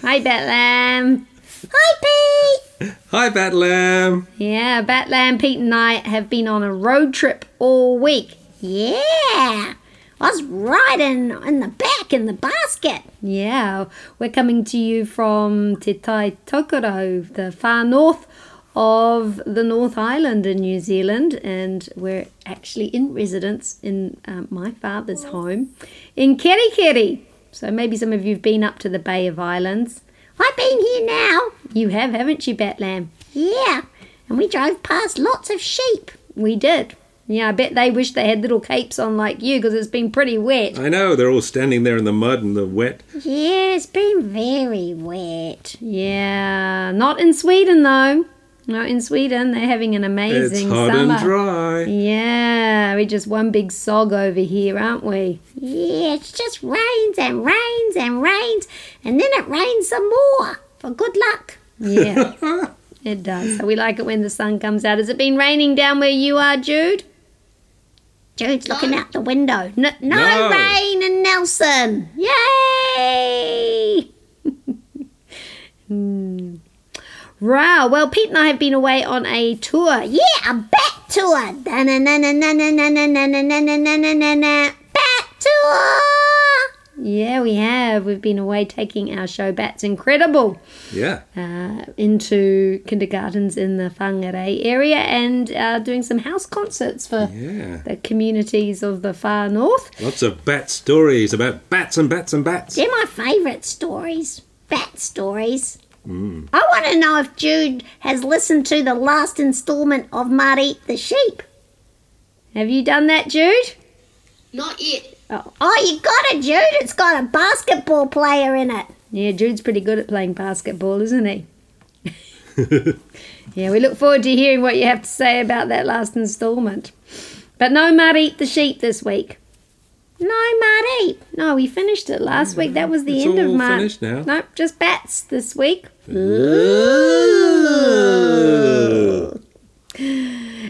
hi, Bat Lamb. Hi, Pete. Hi, Bat Lamb. Yeah, Bat Lamb, Pete, and I have been on a road trip all week. Yeah, I was riding in the back in the basket. Yeah, we're coming to you from Te Tai Tokerau, the far north of the North Island in New Zealand, and we're actually in residence in um, my father's home in Kerikeri. So maybe some of you've been up to the Bay of Islands. I've been here now. You have, haven't you, Bat Lamb? Yeah, and we drove past lots of sheep. We did. Yeah, I bet they wish they had little capes on like you because it's been pretty wet. I know, they're all standing there in the mud and the wet. Yeah, it's been very wet. Yeah, not in Sweden though. Not in Sweden. They're having an It's amazing hot summer. and dry. Yeah, we're just one big sog over here, aren't we? Yeah, it just rains and rains and rains, and then it rains some more. For good luck. Yeah, it does. So we like it when the sun comes out. Has it been raining down where you are, Jude? Jude's looking out the window. No, no, No. rain in Nelson. Yay! Hmm. Wow. Well, Pete and I have been away on a tour. Yeah, a bat tour. Bat tour. Yeah, we have. We've been away taking our show bats. Incredible. Yeah. Uh, into kindergartens in the Whangarei area and uh, doing some house concerts for yeah. the communities of the far north. Lots of bat stories about bats and bats and bats. They're my favourite stories. Bat stories. Mm. I want to know if Jude has listened to the last instalment of Mud Eat the Sheep. Have you done that, Jude? Not yet. Oh, Oh, you got it, Jude. It's got a basketball player in it. yeah, Jude's pretty good at playing basketball, isn't he? yeah, we look forward to hearing what you have to say about that last instalment. But no mud eat the sheep this week. No Eat. No, we finished it last week. That was the It's end of finished now. Nope, just bats this week.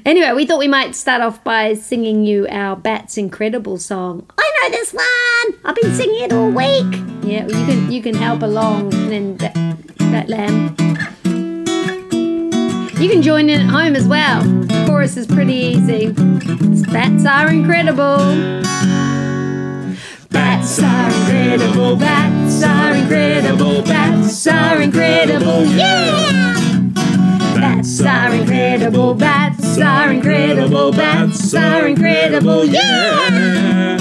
Anyway, we thought we might start off by singing you our Bats Incredible song. I know this one. I've been singing it all week. Yeah, you can you can help along then that, that lamb. You can join in at home as well. The chorus is pretty easy. Bats are incredible. Bats are incredible. Bats are incredible. Bats are incredible. Yeah. Bats are incredible. Bats are incredible. Bats are incredible. Yeah.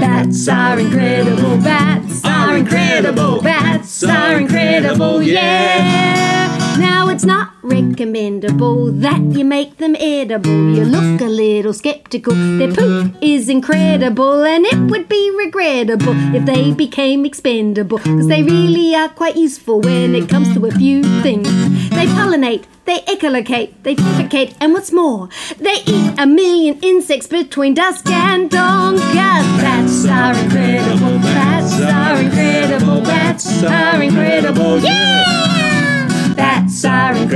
Bats are incredible. Bats are incredible. Bats are incredible. Yeah. Now it's not recommendable that you make them edible. You look a little skeptical. Their poop is incredible, and it would be regrettable if they became expendable. Because they really are quite useful when it comes to a few things. They pollinate, they echolocate, they defecate, and what's more, they eat a million insects between dusk and dawn.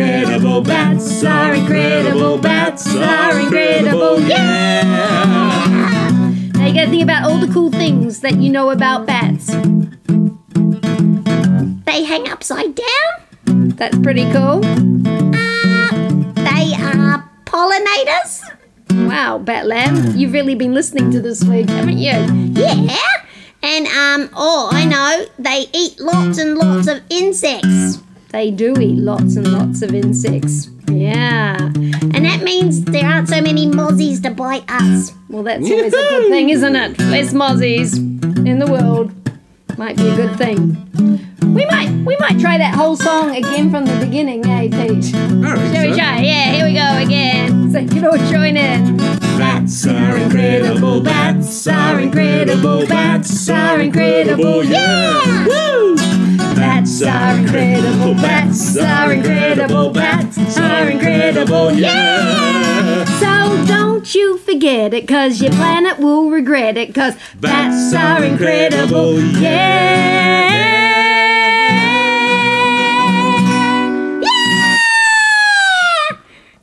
Incredible, bats are incredible, bats are incredible, yeah! Now you gotta think about all the cool things that you know about bats. They hang upside down. That's pretty cool. They are pollinators. Wow, Bat Lamb, you've really been listening to this week, haven't you? Yeah. And um, oh, I know they eat lots and lots of insects, They do eat lots and lots of insects. Yeah. and that means there aren't so many mozzies to bite us. Well, that's always a good thing, isn't it? Less mozzies in the world might be a good thing. We might we might try that whole song again from the beginning, eh, Pete? All right, Shall we so- try? Yeah, here we go again. So you know, join in. Bats are incredible. Bats are incredible. Bats are incredible. Yeah. Woo! Bats are incredible. Bats are incredible. Bats are incredible. Yeah! So don't you forget it, cause your planet will regret it, cause bats are incredible. Yeah! Yeah!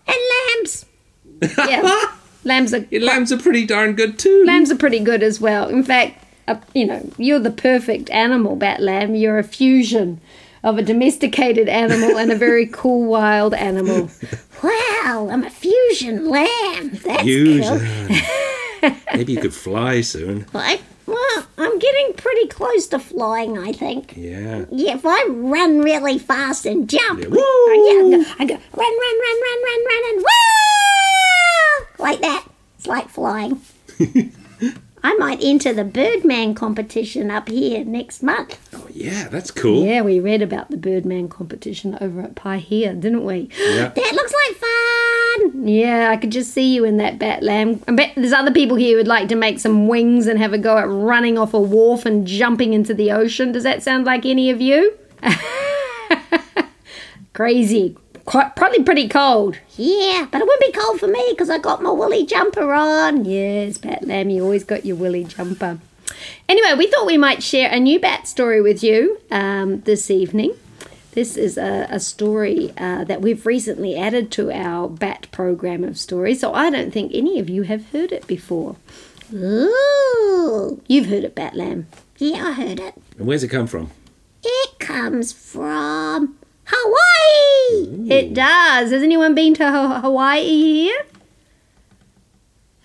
And lambs. Yeah. lambs are lambs are pretty darn good too. lambs are pretty good as well. In fact, uh, you know, you're the perfect animal, bat lamb. You're a fusion of a domesticated animal and a very cool wild animal. Wow, I'm a fusion lamb. That's Huge. cool. Maybe you could fly soon. I, well, I'm getting pretty close to flying, I think. Yeah. Yeah, if I run really fast and jump, Yeah, oh, yeah, I, go, I go run, run, run, run, run, run, and woo! Like that. It's like flying. I might enter the Birdman competition up here next month. Oh, yeah, that's cool. Yeah, we read about the Birdman competition over at Paihia, didn't we? Yeah. That looks like fun. Yeah, I could just see you in that bat lamb. I bet there's other people here who'd like to make some wings and have a go at running off a wharf and jumping into the ocean. Does that sound like any of you? Crazy. Quite, probably pretty cold. Yeah, but it wouldn't be cold for me because I got my woolly jumper on. Yes, Bat Lamb, you always got your woolly jumper. Anyway, we thought we might share a new bat story with you um, this evening. This is a, a story uh, that we've recently added to our bat program of stories, so I don't think any of you have heard it before. Ooh. You've heard it, Bat Lamb. Yeah, I heard it. And where's it come from? It comes from Hawaii. It does. Has anyone been to Hawaii here?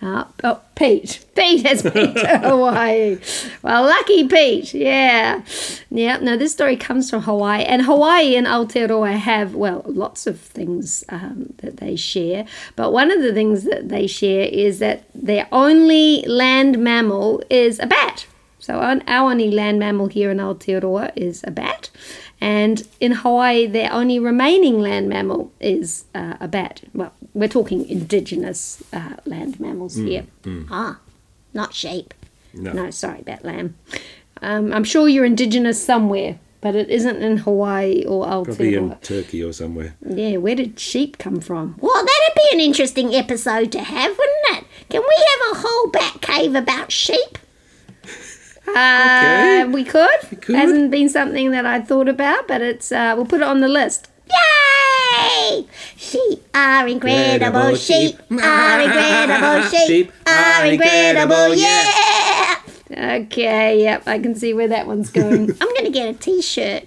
Oh, oh, Pete. Pete has been to Hawaii. Well, lucky Pete. Yeah. Yeah. No, this story comes from Hawaii. And Hawaii and Aotearoa have, well, lots of things um, that they share. But one of the things that they share is that their only land mammal is a bat. So our our only land mammal here in Aotearoa is a bat. And in Hawaii, their only remaining land mammal is uh, a bat. Well, we're talking indigenous uh, land mammals here. Ah, not sheep. No. No, sorry, bat lamb. Um, I'm sure you're indigenous somewhere, but it isn't in Hawaii or Probably in Turkey or somewhere. Yeah, where did sheep come from? Well, that'd be an interesting episode to have, wouldn't it? Can we have a whole bat cave about sheep? Uh, we could. could. Hasn't been something that I thought about, but it's uh, we'll put it on the list. Yay! Sheep are incredible. Incredible Sheep sheep. are incredible. Sheep Sheep are are incredible. incredible, Yeah! Okay, yep, I can see where that one's going. I'm gonna get a T-shirt.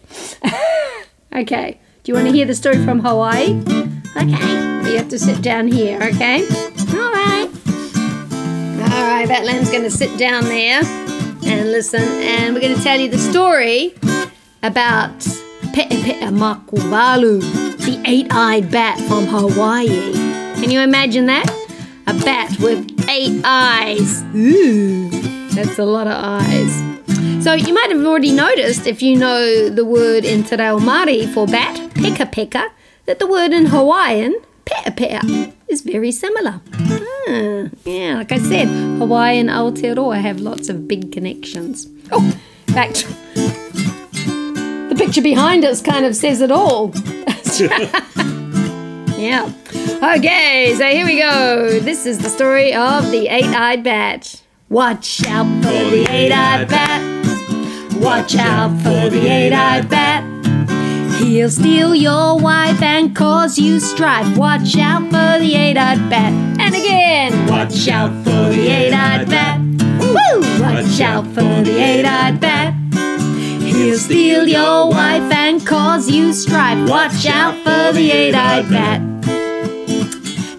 okay, do you want to hear the story from Hawaii? Okay. You have to sit down here, okay? All right. All right, that lamb's going to sit down there and listen, and we're going to tell you the story about Pe'ape'a-Maka-Walu, the eight-eyed bat from Hawaii. Can you imagine that? A bat with eight eyes. Ooh, that's a lot of eyes. So you might have already noticed, if you know the word in Te Reo Māori for bat, pekapeka, that the word in Hawaiian, pe'ape'a, is very similar. Ah, yeah, like I said, Hawaii and Aotearoa have lots of big connections. Oh, back to the picture behind us kind of says it all. yeah. Okay, so here we go. This is the story of the eight-eyed bat. Watch out for the eight-eyed bat. Watch out for the eight-eyed bat. He'll steal your wife and cause you strife. Watch out for the eight-eyed bat. And again, watch out for the eight-eyed bat. Woo! Watch out for the eight-eyed bat. He'll steal your wife and cause you strife. Watch out for the eight-eyed bat.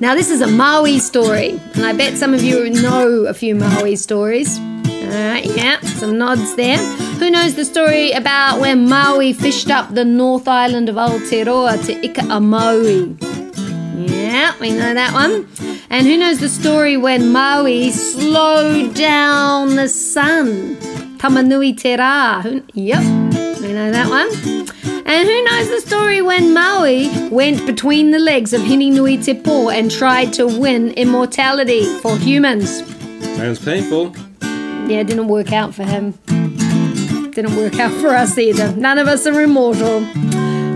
Now this is a Maui story, and I bet some of you know a few Maui stories. Alright, yeah, some nods there. Who knows the story about when Maui fished up the North Island of Aotearoa to Ika Maui? Yeah, we know that one. And who knows the story when Maui slowed down the sun? Tamanui Te Rā. Who, yep, we know that one. And who knows the story when Maui went between the legs of Hinenui Te Po and tried to win immortality for humans? Sounds painful. Yeah, it didn't work out for him. Didn't work out for us either. None of us are immortal.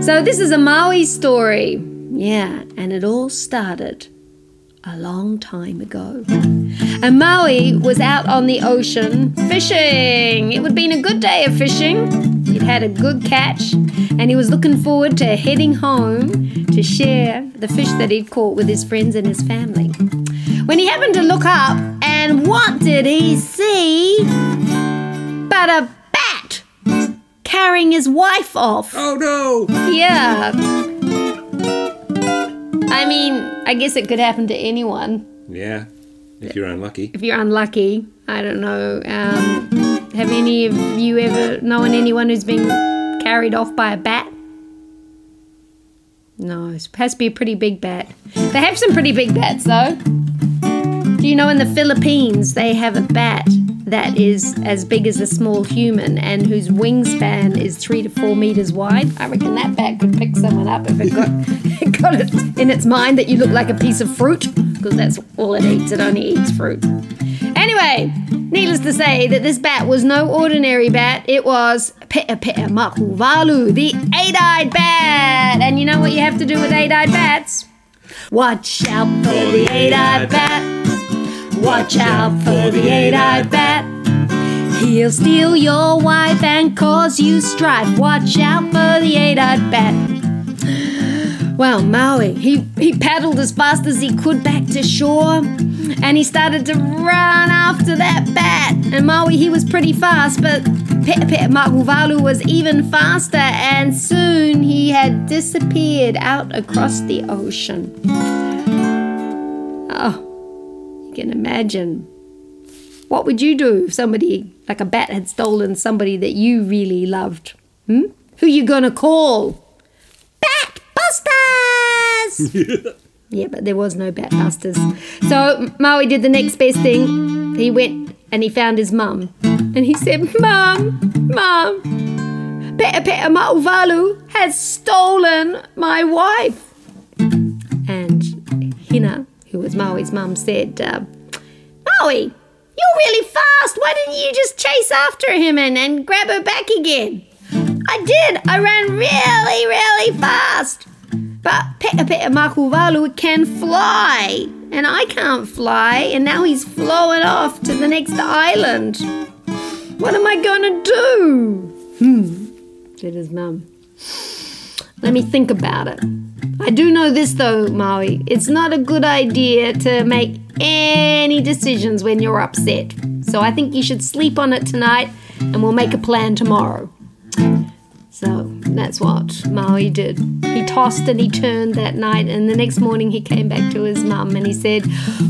So this is a Maui story. Yeah, and it all started a long time ago. And Maui was out on the ocean fishing. It had been a good day of fishing. He'd had a good catch, and he was looking forward to heading home to share the fish that he'd caught with his friends and his family. When he happened to look up, and what did he see? But a carrying his wife off. Oh no! Yeah. I mean, I guess it could happen to anyone Yeah, if you're unlucky. if you're unlucky. I don't know. Um, have any of you ever known anyone who's been carried off by a bat? No, it has to be a pretty big bat. They have some pretty big bats, though. Do you know in the Philippines they have a bat that is as big as a small human and whose wingspan is three to four meters wide? I reckon that bat could pick someone up if it got it got it in its mind that you look like a piece of fruit because that's all it eats. It only eats fruit. Anyway, needless to say that this bat was no ordinary bat. It was Pe'ape'a-Maka-Walu, the eight-eyed bat. And you know what you have to do with eight-eyed bats? Watch out for the eight-eyed bat. Watch out for the eight-eyed bat. He'll steal your wife and cause you strife. Watch out for the eight-eyed bat. Well, Maui, he, he paddled as fast as he could back to shore and he started to run after that bat. And Maui, he was pretty fast, but Pe'ape'a-Maka-Walu was even faster and soon he had disappeared out across the ocean. Oh, you can imagine. What would you do if somebody, like a bat, had stolen somebody that you really loved? Hmm? Who you gonna call? Bat Busters! yeah, but there was no Bat Busters. So Maui did the next best thing. He went and he found his mum. And he said, Mum, Mum, Pe'ape'a-Maka-Walu has stolen my wife. And Hina, who was Maui's mum, said, uh, Maui, you're really fast. Why didn't you just chase after him and, and grab her back again? I did. I ran really, really fast. But Pe'ape'a-Maka-Walu can fly, and I can't fly, and now he's flown off to the next island. What am I going to do? Hmm, said his mum. Let me think about it. I do know this though, Maui. It's not a good idea to make any decisions when you're upset. So I think you should sleep on it tonight and we'll make a plan tomorrow. So that's what Maui did. He tossed and he turned that night, and the next morning he came back to his mum and he said,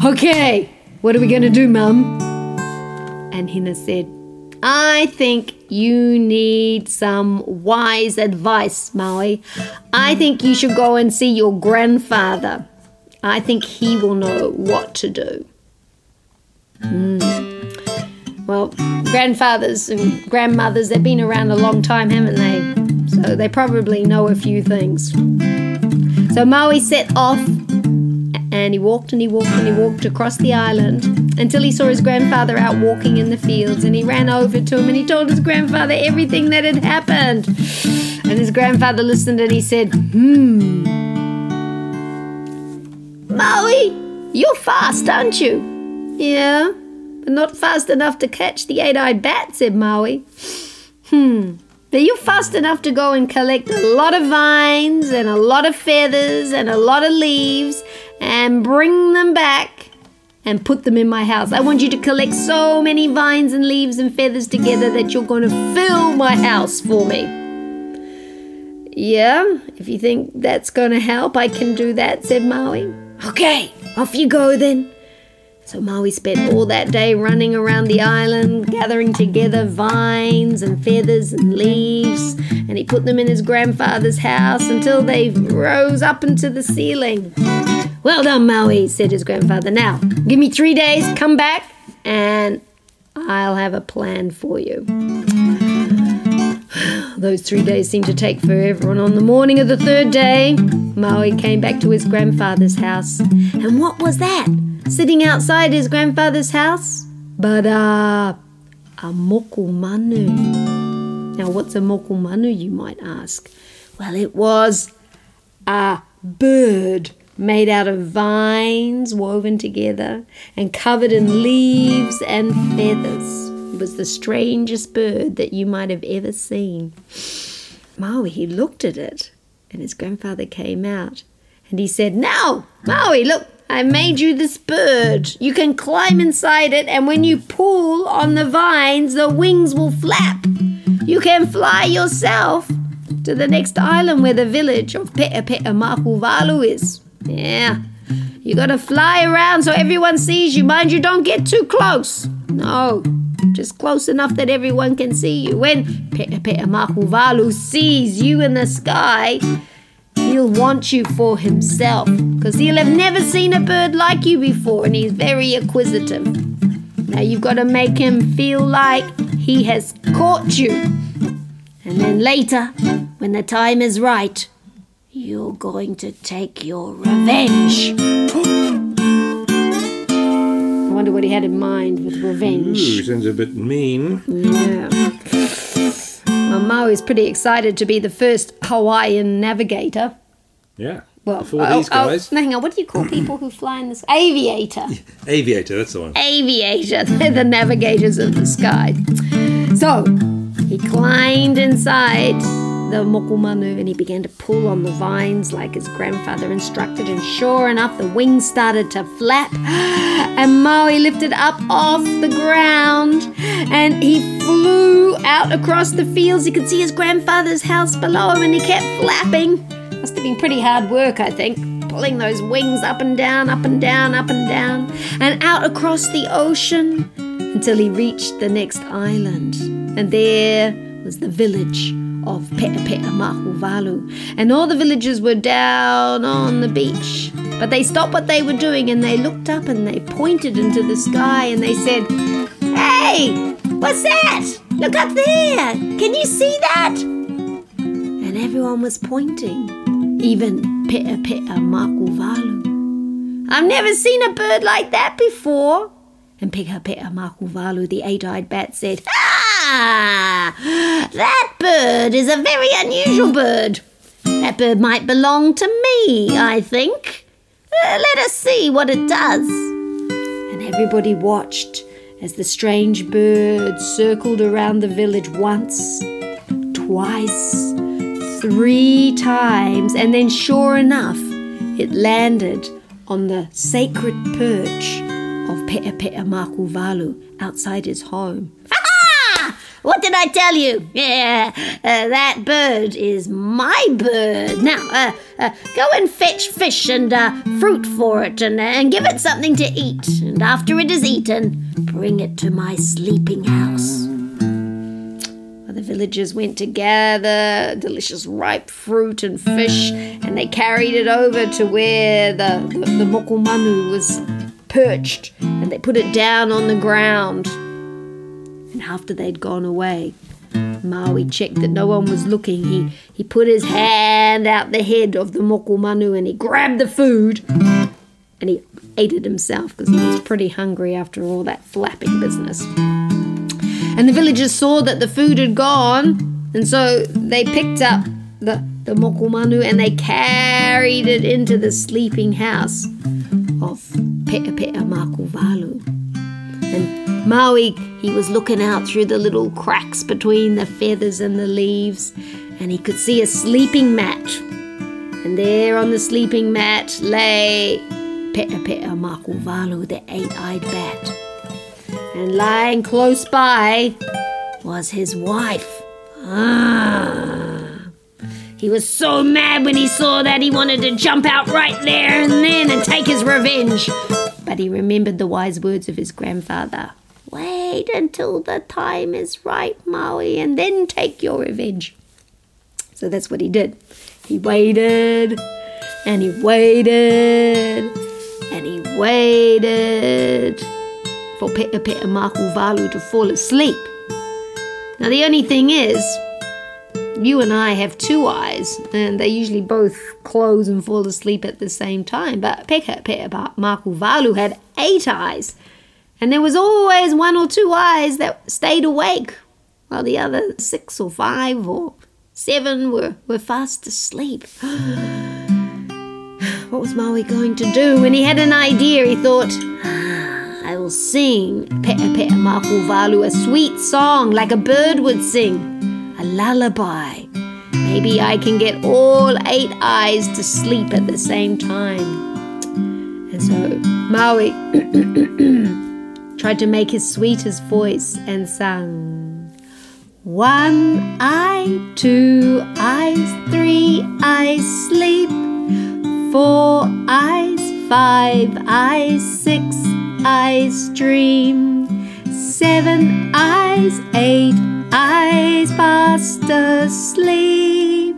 Okay, what are we going to do, mum? And Hina said, I think you need some wise advice, Maui. I think you should go and see your grandfather. I think he will know what to do. Hmm. Well, grandfathers and grandmothers, they've been around a long time, haven't they? So they probably know a few things. So Maui set off and he walked and he walked and he walked across the island until he saw his grandfather out walking in the fields and he ran over to him and he told his grandfather everything that had happened. And his grandfather listened and he said, Hmm. Maui, you're fast, aren't you? Yeah, but not fast enough to catch the eight eyed bat, said Maui. Hmm. But you're fast enough to go and collect a lot of vines and a lot of feathers and a lot of leaves and bring them back and put them in my house. I want you to collect so many vines and leaves and feathers together that you're going to fill my house for me. Yeah, if you think that's going to help, I can do that, said Maui. Okay, off you go then. So Maui spent all that day running around the island, gathering together vines and feathers and leaves, and he put them in his grandfather's house until they rose up into the ceiling. Well done, Maui, said his grandfather. Now, give me three days, come back, and I'll have a plan for you. Those three days seemed to take forever, and on the morning of the third day, Maui came back to his grandfather's house. And what was that? Sitting outside his grandfather's house? But, uh, a moku manu. Now, what's a mokumanu, you might ask? Well, it was a bird made out of vines woven together and covered in leaves and feathers. It was the strangest bird that you might have ever seen. Maui, he looked at it, and his grandfather came out and he said, Now, Maui, look, I made you this bird. You can climb inside it, and when you pull on the vines, the wings will flap. You can fly yourself to the next island where the village of Pe'ape'a-Maka-Walu is. Yeah. You gotta fly around so everyone sees you. Mind you, don't get too close. No, just close enough that everyone can see you. When Pe'ape'a-Maka-Walu sees you in the sky, he'll want you for himself because he'll have never seen a bird like you before and he's very acquisitive. Now you've got to make him feel like he has caught you. And then later, when the time is right, you're going to take your revenge. I wonder what he had in mind with revenge. Ooh, sounds a bit mean. Yeah. Well, Maui's pretty excited to be the first Hawaiian navigator. Yeah. Well, Before oh, these oh, oh guys. no, hang on. What do you call people who fly in the sky? Aviator. Aviator, that's the one. Aviator. They're the navigators of the sky. So he climbed inside the mokumanu and he began to pull on the vines like his grandfather instructed. And sure enough, the wings started to flap. And Maui lifted up off the ground and he flew out across the fields. He could see his grandfather's house below him and he kept flapping. Must have been pretty hard work, I think, pulling those wings up and down, up and down, up and down, and out across the ocean until he reached the next island. And there was the village of Pe'ape'a-Maka-Walu. And all the villagers were down on the beach. But they stopped what they were doing and they looked up and they pointed into the sky and they said, Hey, what's that? Look up there. Can you see that? And everyone was pointing, even Pe'ape'a-Maka-Walu. I've never seen a bird like that before. And Pe'ape'a-Maka-Walu, the eight-eyed bat, said, Ah, that bird is a very unusual bird. That bird might belong to me, I think. Uh, let us see what it does. And everybody watched as the strange bird circled around the village once, twice, three times, and then, sure enough, it landed on the sacred perch of Pe'ape'a-Maka-Walu outside his home. What did I tell you? Yeah, uh, that bird is my bird. Now, uh, uh, go and fetch fish and uh, fruit for it and, uh, and give it something to eat. And after it is eaten, bring it to my sleeping house. The villagers went to gather delicious ripe fruit and fish, and they carried it over to where the, the, the mokumanu was perched, and they put it down on the ground. And after they'd gone away, Maui checked that no one was looking. He, he put his hand out the head of the mokumanu and he grabbed the food and he ate it himself because he was pretty hungry after all that flapping business. And the villagers saw that the food had gone, and so they picked up the, the mokumanu and they carried it into the sleeping house of Pe'ape'a-Maka-Walu. And Maui, he was looking out through the little cracks between the feathers and the leaves, and he could see a sleeping mat. And there on the sleeping mat lay Peta Makuvalu, the eight-eyed bat. And lying close by was his wife. Ah. He was so mad when he saw that he wanted to jump out right there and then and take his revenge. But he remembered the wise words of his grandfather. Wait until the time is right, Maui, and then take your revenge. So that's what he did. He waited and he waited and he waited for Peta Makuvalu to fall asleep. Now, the only thing is, you and I have two eyes, and they usually both close and fall asleep at the same time. But Peka Peta Makuvalu had eight eyes, and there was always one or two eyes that stayed awake while the other six or five or seven were, were fast asleep. what was Maui going to do? When he had an idea, he thought, "Ah, I will sing Pe'a Pe'a Maku Valu, a sweet song like a bird would sing, a lullaby. Maybe I can get all eight eyes to sleep at the same time. And so Maui tried to make his sweetest voice and sang. One eye, two eyes, three eyes sleep. Four eyes, five eyes, six eyes dream. Seven eyes, eight eyes fast asleep.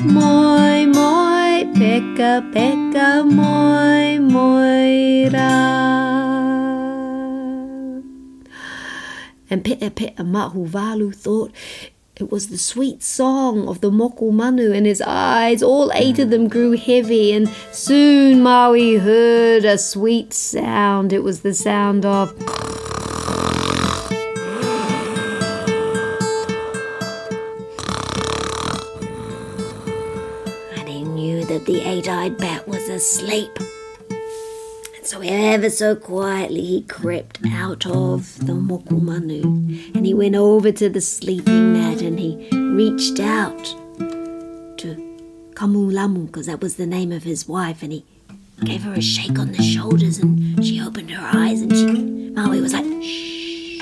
Moi, moi, peka, peka, moi, moira. And Pe'ape'a-Maka-Walu thought it was the sweet song of the Moku Manu, and his eyes, all eight of them, grew heavy. And soon Maui heard a sweet sound. It was the sound of. And he knew that the eight eyed bat was asleep. So ever so quietly he crept out of the mokumanu and he went over to the sleeping mat and he reached out to Kamulamu because that was the name of his wife and he gave her a shake on the shoulders and she opened her eyes and she Maui was like shh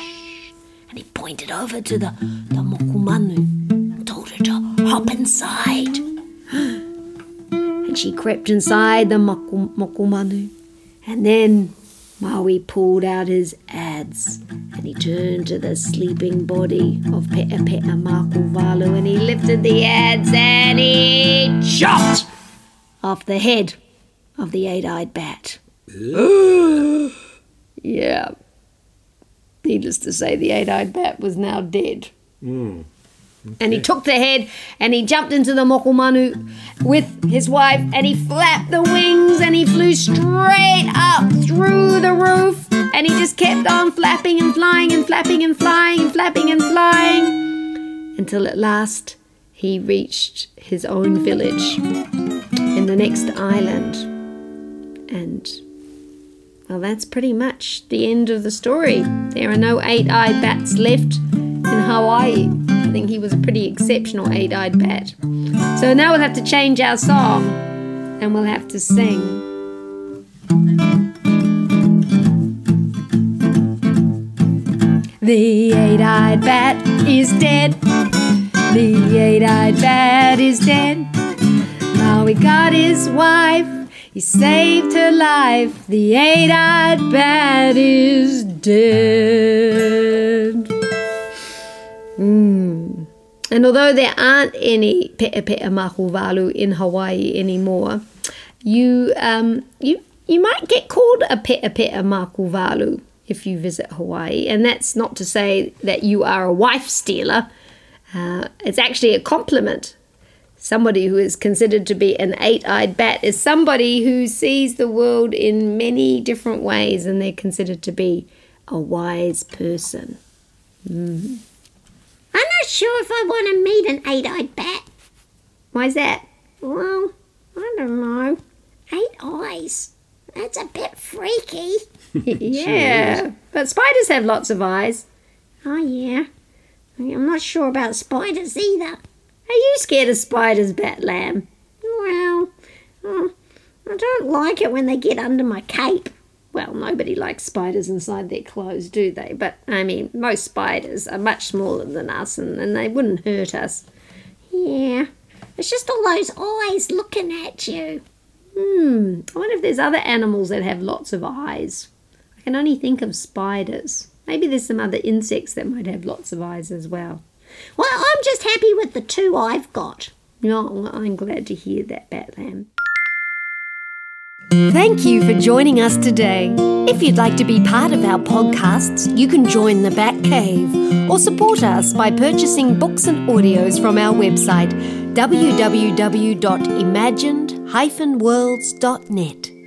and he pointed over to the, the mokumanu and told her to hop inside. And she crept inside the moku, mokumanu and then Maui pulled out his ads and he turned to the sleeping body of Pe'ape'a-Maka and he lifted the ads and he chopped off the head of the eight-eyed bat. yeah. Needless to say, the eight-eyed bat was now dead. Hmm. And he took the head and he jumped into the mokumanu with his wife and he flapped the wings and he flew straight up through the roof and he just kept on flapping and flying and flapping and flying and flapping and flying until at last he reached his own village in the next island. And well, that's pretty much the end of the story. There are no eight eyed bats left in Hawaii. I think he was a pretty exceptional eight eyed bat. So now we'll have to change our song and we'll have to sing. The eight eyed bat is dead. The eight eyed bat is dead. Now he got his wife. He saved her life. The eight eyed bat is dead. Mm. And although there aren't any Pe'ape'a-Maka-Walu in Hawaii anymore, you um, you you might get called a Pe'ape'a-Maka-Walu if you visit Hawaii, and that's not to say that you are a wife stealer. Uh, it's actually a compliment. Somebody who is considered to be an eight-eyed bat is somebody who sees the world in many different ways, and they're considered to be a wise person. I'm not sure if I want to meet an eight-eyed bat. Why's that? Well, I don't know. Eight eyes. That's a bit freaky. yeah, but spiders have lots of eyes. Oh, yeah. I'm not sure about spiders either. Are you scared of spiders, Bat Lamb? Well, oh, I don't like it when they get under my cape. Well, nobody likes spiders inside their clothes, do they? But I mean, most spiders are much smaller than us and, and they wouldn't hurt us. Yeah. It's just all those eyes looking at you. Hmm, I wonder if there's other animals that have lots of eyes. I can only think of spiders. Maybe there's some other insects that might have lots of eyes as well. Well, I'm just happy with the two I've got. No, I'm glad to hear that, Bat Lamb. Thank you for joining us today. If you'd like to be part of our podcasts, you can join the Batt Cave or support us by purchasing books and audios from our website www.imagined-worlds.net.